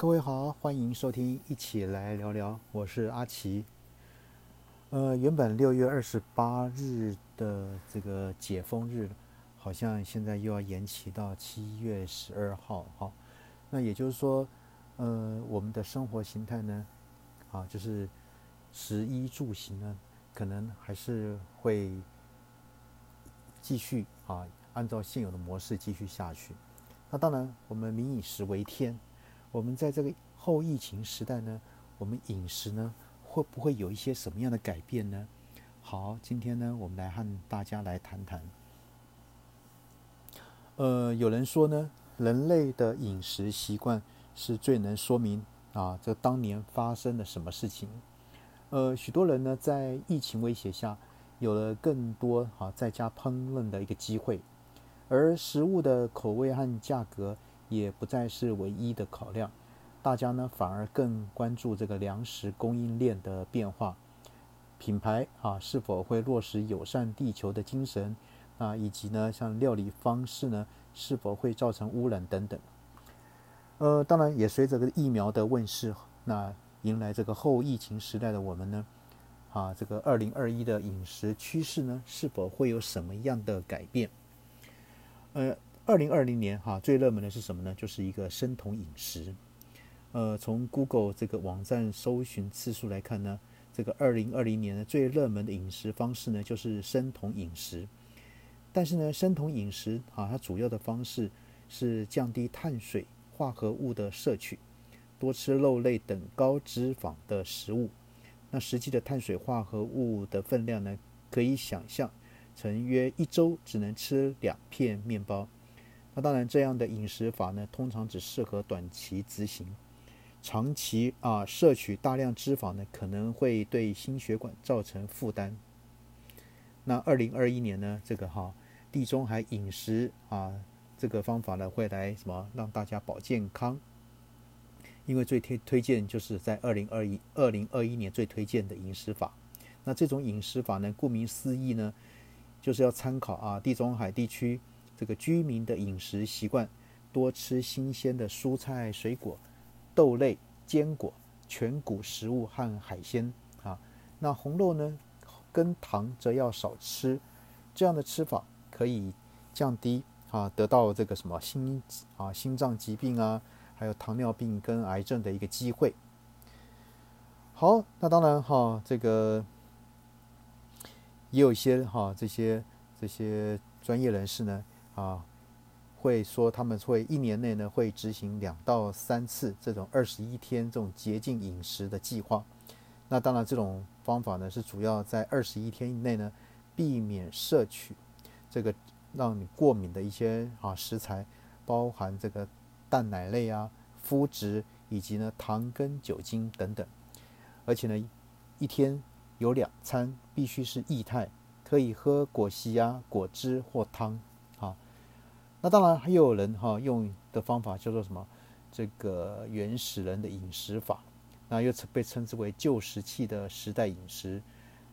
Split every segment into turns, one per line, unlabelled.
各位好，欢迎收听，一起来聊聊。我是阿奇。呃，原本六月二十八日的这个解封日，好像现在又要延期到七月十二号。哈，那也就是说，呃，我们的生活形态呢，啊，就是食衣住行呢，可能还是会继续啊，按照现有的模式继续下去。那当然，我们民以食为天。我们在这个后疫情时代呢，我们饮食呢会不会有一些什么样的改变呢？好，今天呢，我们来和大家来谈谈。呃，有人说呢，人类的饮食习惯是最能说明啊，这当年发生了什么事情。呃，许多人呢，在疫情威胁下，有了更多啊在家烹饪的一个机会，而食物的口味和价格。也不再是唯一的考量，大家呢反而更关注这个粮食供应链的变化，品牌啊是否会落实友善地球的精神啊，以及呢像料理方式呢是否会造成污染等等。呃，当然也随着这个疫苗的问世，那迎来这个后疫情时代的我们呢，啊这个二零二一的饮食趋势呢是否会有什么样的改变？呃。二零二零年哈最热门的是什么呢？就是一个生酮饮食。呃，从 Google 这个网站搜寻次数来看呢，这个二零二零年呢最热门的饮食方式呢就是生酮饮食。但是呢，生酮饮食啊，它主要的方式是降低碳水化合物的摄取，多吃肉类等高脂肪的食物。那实际的碳水化合物的分量呢，可以想象成约一周只能吃两片面包。那当然，这样的饮食法呢，通常只适合短期执行，长期啊摄取大量脂肪呢，可能会对心血管造成负担。那二零二一年呢，这个哈地中海饮食啊这个方法呢，会来什么让大家保健康？因为最推推荐就是在二零二一二零二一年最推荐的饮食法。那这种饮食法呢，顾名思义呢，就是要参考啊地中海地区。这个居民的饮食习惯，多吃新鲜的蔬菜、水果、豆类、坚果、全谷食物和海鲜啊。那红肉呢，跟糖则要少吃。这样的吃法可以降低啊，得到这个什么心啊心脏疾病啊，还有糖尿病跟癌症的一个机会。好，那当然哈，这个也有一些哈这些这些专业人士呢。啊，会说他们会一年内呢会执行两到三次这种二十一天这种洁净饮食的计划。那当然这种方法呢是主要在二十一天以内呢避免摄取这个让你过敏的一些啊食材，包含这个蛋奶类啊、麸质以及呢糖跟酒精等等。而且呢一天有两餐必须是液态，可以喝果昔啊、果汁或汤。那当然还有人哈用的方法叫做什么？这个原始人的饮食法，那又称被称之为旧石器的时代饮食。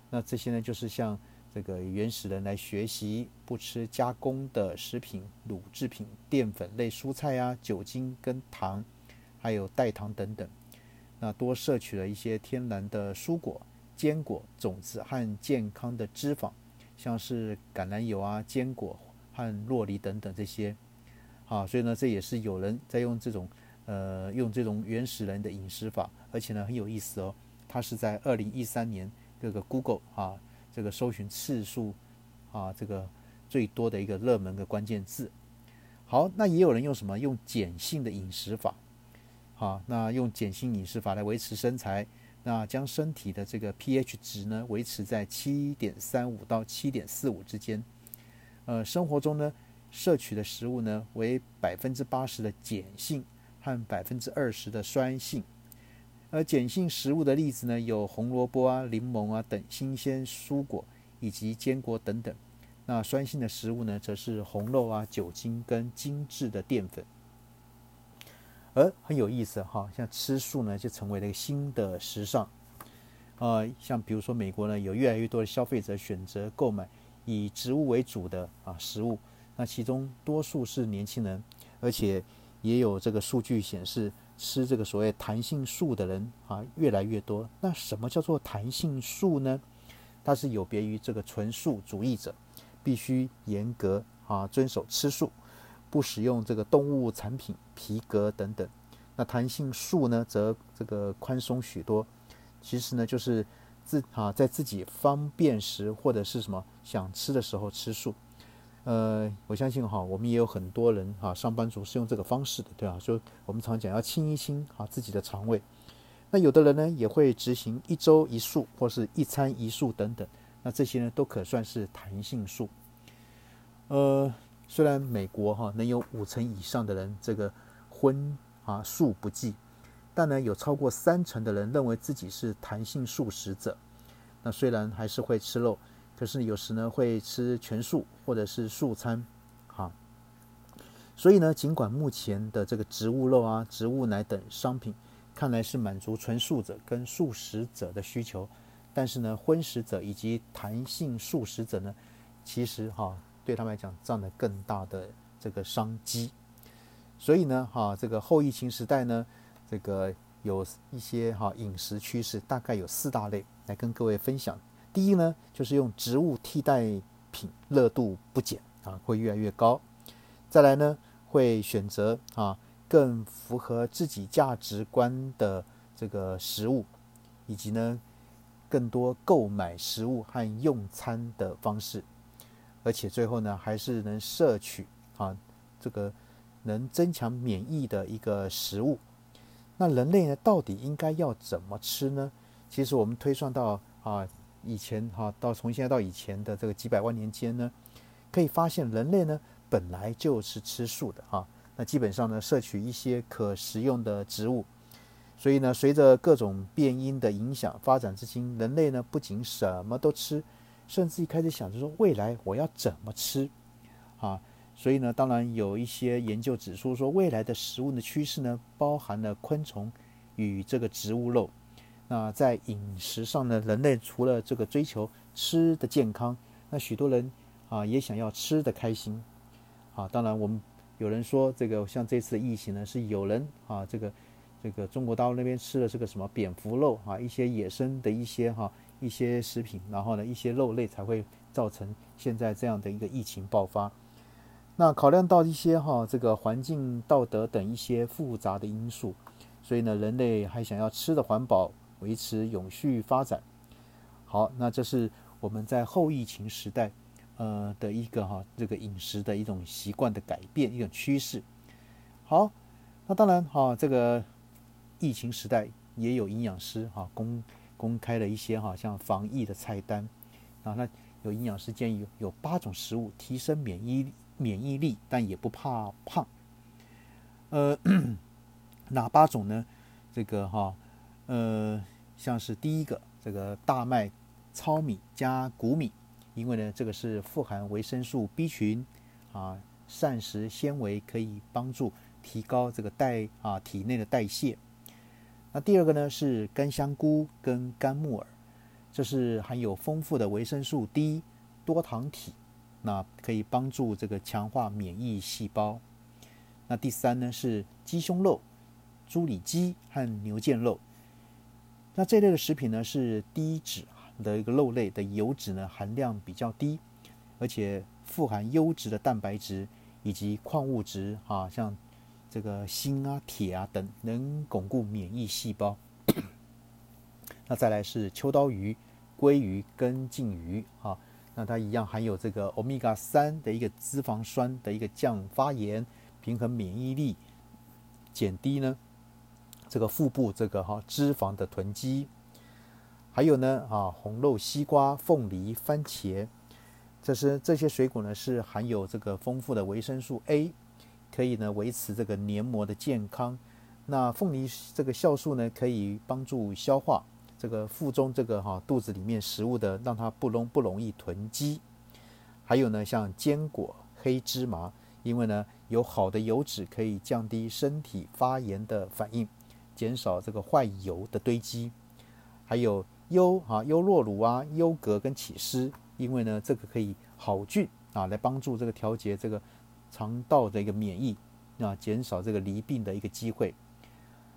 那这些呢，就是像这个原始人来学习不吃加工的食品、乳制品、淀粉类蔬菜啊、酒精跟糖，还有代糖等等。那多摄取了一些天然的蔬果、坚果、种子和健康的脂肪，像是橄榄油啊、坚果。和洛梨等等这些，啊，所以呢，这也是有人在用这种，呃，用这种原始人的饮食法，而且呢很有意思哦，它是在二零一三年这个 Google 啊这个搜寻次数啊这个最多的一个热门的关键字。好，那也有人用什么？用碱性的饮食法，好，那用碱性饮食法来维持身材，那将身体的这个 pH 值呢维持在七点三五到七点四五之间。呃，生活中呢，摄取的食物呢为百分之八十的碱性和百分之二十的酸性。而碱性食物的例子呢，有红萝卜啊、柠檬啊等新鲜蔬果以及坚果等等。那酸性的食物呢，则是红肉啊、酒精跟精致的淀粉。而很有意思哈，像吃素呢，就成为了一个新的时尚。呃，像比如说美国呢，有越来越多的消费者选择购买。以植物为主的啊食物，那其中多数是年轻人，而且也有这个数据显示，吃这个所谓弹性素的人啊越来越多。那什么叫做弹性素呢？它是有别于这个纯素主义者，必须严格啊遵守吃素，不使用这个动物产品、皮革等等。那弹性素呢，则这个宽松许多。其实呢，就是自啊在自己方便时或者是什么想吃的时候吃素。呃，我相信哈，我们也有很多人哈，上班族是用这个方式的，对吧？就我们常讲要清一清啊自己的肠胃。那有的人呢，也会执行一周一素或是一餐一素等等。那这些呢，都可算是弹性素。呃，虽然美国哈能有五成以上的人这个荤啊素不忌，但呢有超过三成的人认为自己是弹性素食者。那虽然还是会吃肉。可是有时呢会吃全素或者是素餐，哈。所以呢，尽管目前的这个植物肉啊、植物奶等商品看来是满足纯素者跟素食者的需求，但是呢，荤食者以及弹性素食者呢，其实哈对他们来讲占了更大的这个商机。所以呢，哈这个后疫情时代呢，这个有一些哈饮食趋势，大概有四大类来跟各位分享。第一呢，就是用植物替代品，热度不减啊，会越来越高。再来呢，会选择啊更符合自己价值观的这个食物，以及呢更多购买食物和用餐的方式，而且最后呢，还是能摄取啊这个能增强免疫的一个食物。那人类呢，到底应该要怎么吃呢？其实我们推算到啊。以前哈到从现在到以前的这个几百万年间呢，可以发现人类呢本来就是吃素的哈。那基本上呢摄取一些可食用的植物，所以呢随着各种变因的影响发展至今，人类呢不仅什么都吃，甚至一开始想着说未来我要怎么吃啊。所以呢当然有一些研究指出说未来的食物的趋势呢包含了昆虫与这个植物肉。那在饮食上呢，人类除了这个追求吃的健康，那许多人啊也想要吃的开心，啊，当然我们有人说这个像这次的疫情呢，是有人啊这个这个中国大陆那边吃了这个什么蝙蝠肉啊，一些野生的一些哈一些食品，然后呢一些肉类才会造成现在这样的一个疫情爆发。那考量到一些哈这个环境、道德等一些复杂的因素，所以呢人类还想要吃的环保。维持永续发展。好，那这是我们在后疫情时代，呃的一个哈这个饮食的一种习惯的改变，一种趋势。好，那当然哈这个疫情时代也有营养师哈公公开了一些哈像防疫的菜单啊，那有营养师建议有八种食物提升免疫力免疫力，但也不怕胖。呃，哪八种呢？这个哈呃。像是第一个，这个大麦、糙米加谷米，因为呢，这个是富含维生素 B 群啊，膳食纤维可以帮助提高这个代啊体内的代谢。那第二个呢是干香菇跟干木耳，这是含有丰富的维生素 D 多糖体，那可以帮助这个强化免疫细胞。那第三呢是鸡胸肉、猪里脊和牛腱肉。那这类的食品呢，是低脂的一个肉类的油脂呢含量比较低，而且富含优质的蛋白质以及矿物质啊，像这个锌啊、铁啊等，能巩固免疫细胞。那再来是秋刀鱼、鲑鱼跟鲭鱼啊，那它一样含有这个欧米伽三的一个脂肪酸的一个降发炎、平衡免疫力、减低呢。这个腹部这个哈脂肪的囤积，还有呢啊红肉、西瓜、凤梨、番茄，这是这些水果呢是含有这个丰富的维生素 A，可以呢维持这个黏膜的健康。那凤梨这个酵素呢可以帮助消化这个腹中这个哈肚子里面食物的，让它不容不容易囤积。还有呢像坚果、黑芝麻，因为呢有好的油脂可以降低身体发炎的反应。减少这个坏油的堆积，还有优啊优酪乳啊优格跟起司，因为呢这个可以好菌啊来帮助这个调节这个肠道的一个免疫啊，减少这个离病的一个机会。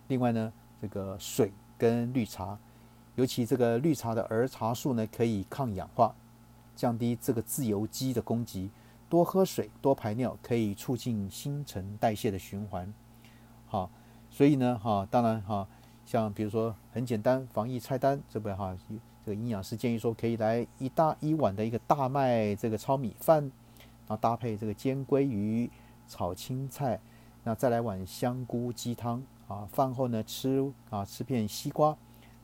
另外呢，这个水跟绿茶，尤其这个绿茶的儿茶素呢，可以抗氧化，降低这个自由基的攻击。多喝水，多排尿，可以促进新陈代谢的循环。好，所以呢，哈，当然哈，像比如说很简单防疫菜单这边哈，这个营养师建议说可以来一大一碗的一个大麦这个糙米饭，然后搭配这个煎鲑鱼、炒青菜，那再来碗香菇鸡汤啊。饭后呢吃啊吃片西瓜，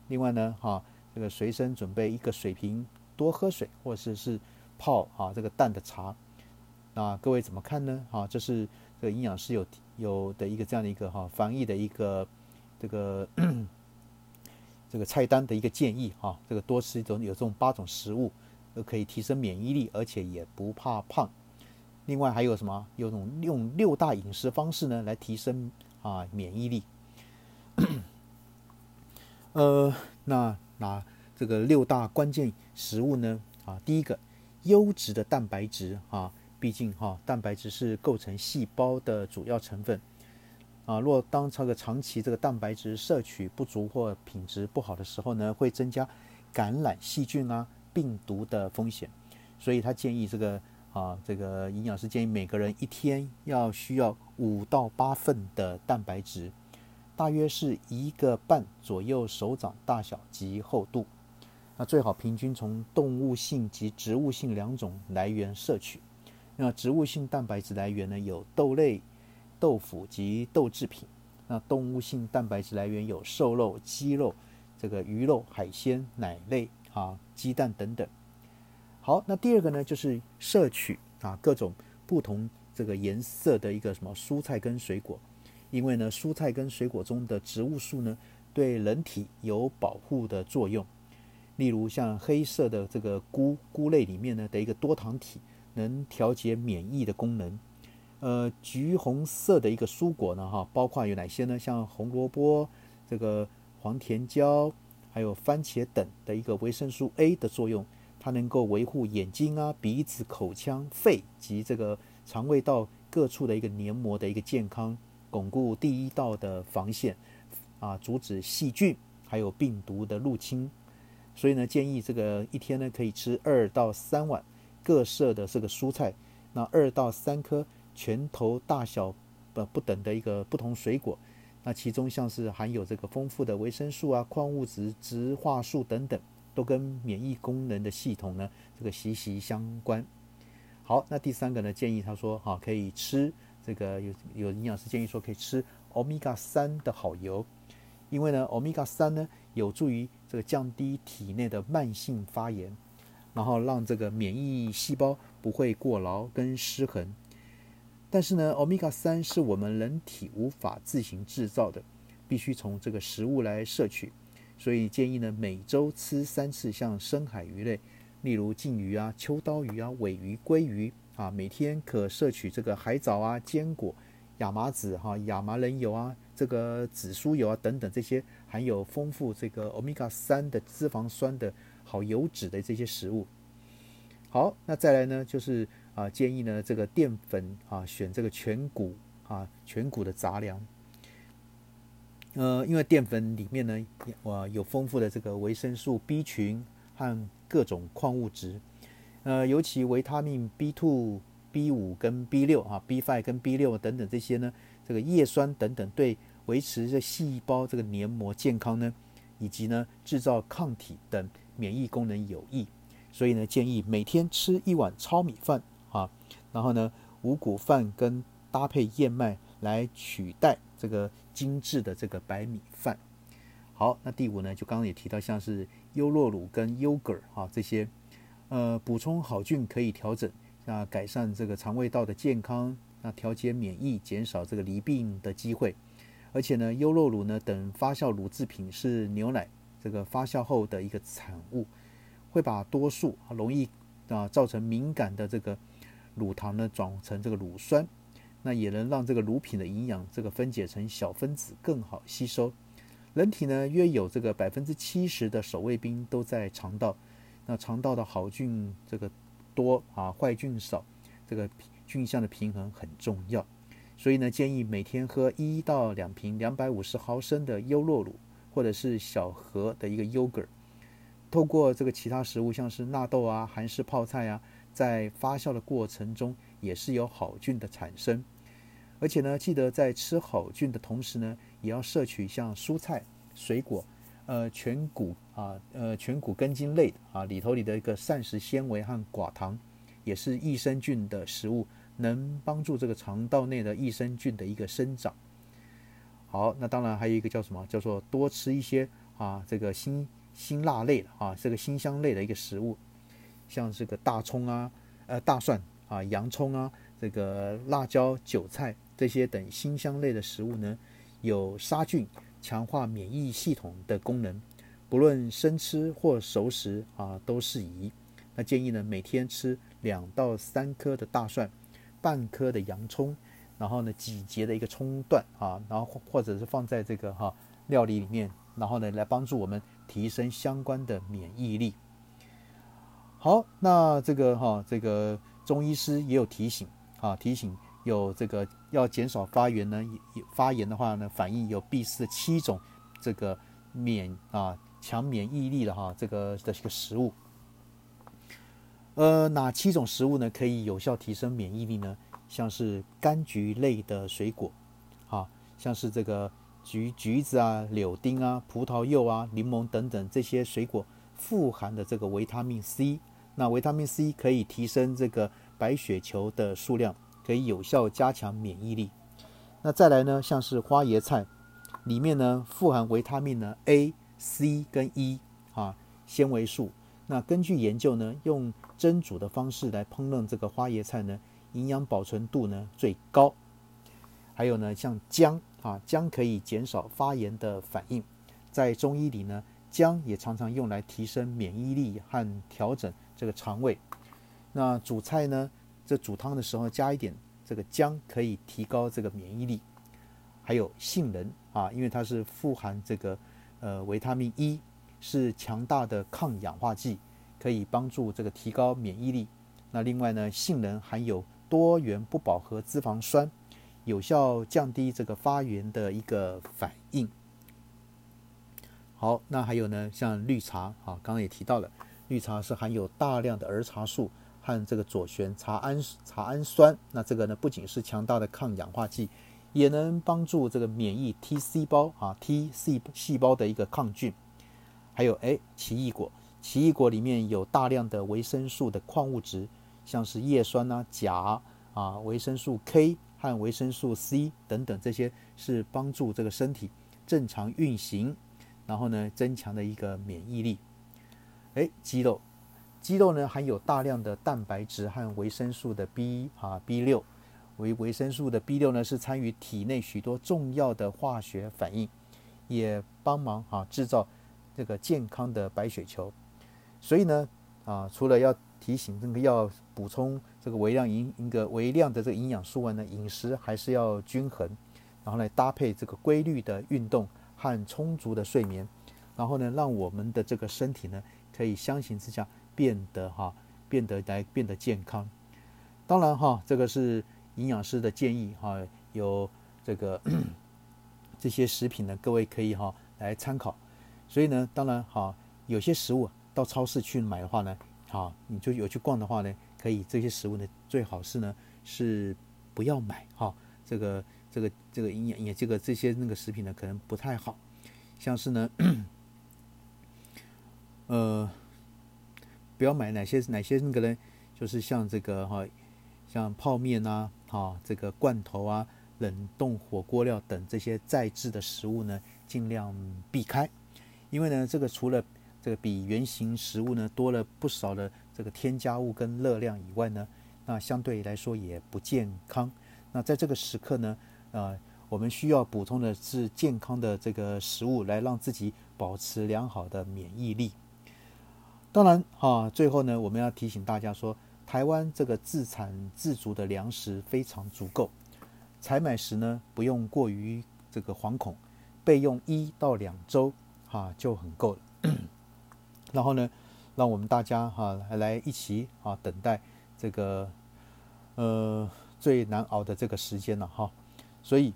另外呢哈这个随身准备一个水瓶，多喝水或者是是泡啊这个淡的茶。那各位怎么看呢？哈，这是这个营养师有有的一个这样的一个哈防疫的一个这个这个菜单的一个建议哈。这个多吃一种有这种八种食物，都可以提升免疫力，而且也不怕胖。另外还有什么？有种用六大饮食方式呢来提升啊免疫力。呃，那那这个六大关键食物呢？啊，第一个优质的蛋白质啊。毕竟哈，蛋白质是构成细胞的主要成分啊。若当这个长期这个蛋白质摄取不足或品质不好的时候呢，会增加感染细菌啊、病毒的风险。所以他建议这个啊，这个营养师建议每个人一天要需要五到八份的蛋白质，大约是一个半左右手掌大小及厚度。那最好平均从动物性及植物性两种来源摄取。那植物性蛋白质来源呢，有豆类、豆腐及豆制品。那动物性蛋白质来源有瘦肉、鸡肉、这个鱼肉、海鲜、奶类啊、鸡蛋等等。好，那第二个呢，就是摄取啊各种不同这个颜色的一个什么蔬菜跟水果，因为呢，蔬菜跟水果中的植物素呢，对人体有保护的作用。例如像黑色的这个菇菇类里面呢的一个多糖体。能调节免疫的功能，呃，橘红色的一个蔬果呢，哈，包括有哪些呢？像红萝卜、这个黄甜椒，还有番茄等的一个维生素 A 的作用，它能够维护眼睛啊、鼻子、口腔、肺及这个肠胃道各处的一个黏膜的一个健康，巩固第一道的防线，啊，阻止细菌还有病毒的入侵。所以呢，建议这个一天呢可以吃二到三碗。各色的这个蔬菜，那二到三颗拳头大小不不等的一个不同水果，那其中像是含有这个丰富的维生素啊、矿物质、植化素等等，都跟免疫功能的系统呢这个息息相关。好，那第三个呢，建议他说哈，可以吃这个有有营养师建议说可以吃欧米伽三的好油，因为呢，欧米伽三呢有助于这个降低体内的慢性发炎。然后让这个免疫细胞不会过劳跟失衡，但是呢，欧米伽三是我们人体无法自行制造的，必须从这个食物来摄取，所以建议呢每周吃三次，像深海鱼类，例如鲭鱼啊、秋刀鱼啊、尾鱼、鲑鱼。啊，每天可摄取这个海藻啊、坚果、亚麻籽哈、亚麻仁油啊、这个紫苏油啊等等这些含有丰富这个欧米伽三的脂肪酸的。好油脂的这些食物，好，那再来呢，就是啊，建议呢这个淀粉啊，选这个全谷啊，全谷的杂粮。呃，因为淀粉里面呢，哇，有丰富的这个维生素 B 群和各种矿物质，呃，尤其维他命 B two、B 五跟 B 六啊，B five 跟 B 六等等这些呢，这个叶酸等等，对维持这细胞这个黏膜健康呢，以及呢制造抗体等。免疫功能有益，所以呢，建议每天吃一碗糙米饭啊，然后呢，五谷饭跟搭配燕麦来取代这个精致的这个白米饭。好，那第五呢，就刚刚也提到，像是优酪乳跟优格啊这些，呃，补充好菌可以调整，那改善这个肠胃道的健康，那调节免疫，减少这个离病的机会。而且呢，优酪乳呢等发酵乳制品是牛奶。这个发酵后的一个产物，会把多数容易啊造成敏感的这个乳糖呢转成这个乳酸，那也能让这个乳品的营养这个分解成小分子更好吸收。人体呢约有这个百分之七十的守卫兵都在肠道，那肠道的好菌这个多啊坏菌少，这个菌相的平衡很重要。所以呢，建议每天喝一到两瓶两百五十毫升的优酪乳，或者是小盒的一个 yogurt。透过这个其他食物，像是纳豆啊、韩式泡菜啊，在发酵的过程中也是有好菌的产生。而且呢，记得在吃好菌的同时呢，也要摄取像蔬菜、水果、呃全谷啊、呃全谷根茎类啊里头里的一个膳食纤维和寡糖，也是益生菌的食物，能帮助这个肠道内的益生菌的一个生长。好，那当然还有一个叫什么？叫做多吃一些啊这个辛。辛辣类啊，这个辛香类的一个食物，像这个大葱啊、呃大蒜啊、洋葱啊、这个辣椒、韭菜这些等辛香类的食物呢，有杀菌、强化免疫系统的功能，不论生吃或熟食啊都适宜。那建议呢，每天吃两到三颗的大蒜，半颗的洋葱，然后呢几节的一个葱段啊，然后或者是放在这个哈料理里面，然后呢来帮助我们。提升相关的免疫力。好，那这个哈，这个中医师也有提醒啊，提醒有这个要减少发炎呢，发炎的话呢，反应有必四七种这个免啊强免疫力的哈这个的这个食物。呃，哪七种食物呢可以有效提升免疫力呢？像是柑橘类的水果，啊，像是这个。橘橘子啊、柳丁啊、葡萄柚啊、柠檬等等这些水果富含的这个维他命 C，那维他命 C 可以提升这个白血球的数量，可以有效加强免疫力。那再来呢，像是花椰菜，里面呢富含维他命呢 A、C 跟 E 啊纤维素。那根据研究呢，用蒸煮的方式来烹饪这个花椰菜呢，营养保存度呢最高。还有呢，像姜。啊，姜可以减少发炎的反应，在中医里呢，姜也常常用来提升免疫力和调整这个肠胃。那主菜呢，这煮汤的时候加一点这个姜，可以提高这个免疫力。还有杏仁啊，因为它是富含这个呃维他命 E，是强大的抗氧化剂，可以帮助这个提高免疫力。那另外呢，杏仁含有多元不饱和脂肪酸。有效降低这个发炎的一个反应。好，那还有呢，像绿茶啊，刚刚也提到了，绿茶是含有大量的儿茶素和这个左旋茶氨茶氨酸。那这个呢，不仅是强大的抗氧化剂，也能帮助这个免疫 T 细胞啊 T 细细胞的一个抗菌。还有哎，奇异果，奇异果里面有大量的维生素的矿物质，像是叶酸啊、钾啊、维生素 K。和维生素 C 等等，这些是帮助这个身体正常运行，然后呢，增强的一个免疫力。哎，肌肉，鸡肉呢含有大量的蛋白质和维生素的 B 啊 B 六，维维生素的 B 六呢是参与体内许多重要的化学反应，也帮忙啊制造这个健康的白血球。所以呢，啊，除了要提醒这个要补充这个微量营一个微量的这个营养素外呢，饮食还是要均衡，然后来搭配这个规律的运动和充足的睡眠，然后呢，让我们的这个身体呢可以相形之下变得哈变得来变得健康。当然哈，这个是营养师的建议哈，有这个 这些食品呢，各位可以哈来参考。所以呢，当然哈，有些食物到超市去买的话呢。啊，你就有去逛的话呢，可以这些食物呢，最好是呢是不要买哈。这个这个这个营养也这个这些那个食品呢，可能不太好。像是呢，呃，不要买哪些哪些那个呢？就是像这个哈，像泡面啊，哈，这个罐头啊，冷冻火锅料等这些再制的食物呢，尽量避开。因为呢，这个除了这个比原型食物呢多了不少的这个添加物跟热量以外呢，那相对来说也不健康。那在这个时刻呢，呃，我们需要补充的是健康的这个食物，来让自己保持良好的免疫力。当然，哈，最后呢，我们要提醒大家说，台湾这个自产自足的粮食非常足够，采买时呢不用过于这个惶恐，备用一到两周哈就很够了。然后呢，让我们大家哈来一起啊等待这个呃最难熬的这个时间了哈。所以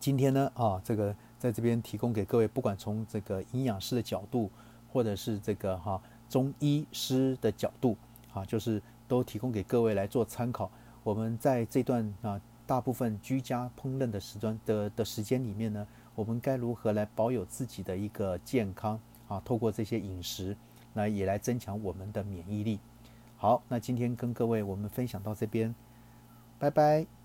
今天呢，啊，这个在这边提供给各位，不管从这个营养师的角度，或者是这个哈中医师的角度，啊，就是都提供给各位来做参考。我们在这段啊大部分居家烹饪的时段的的时间里面呢，我们该如何来保有自己的一个健康啊？透过这些饮食，那也来增强我们的免疫力。好，那今天跟各位我们分享到这边，拜拜。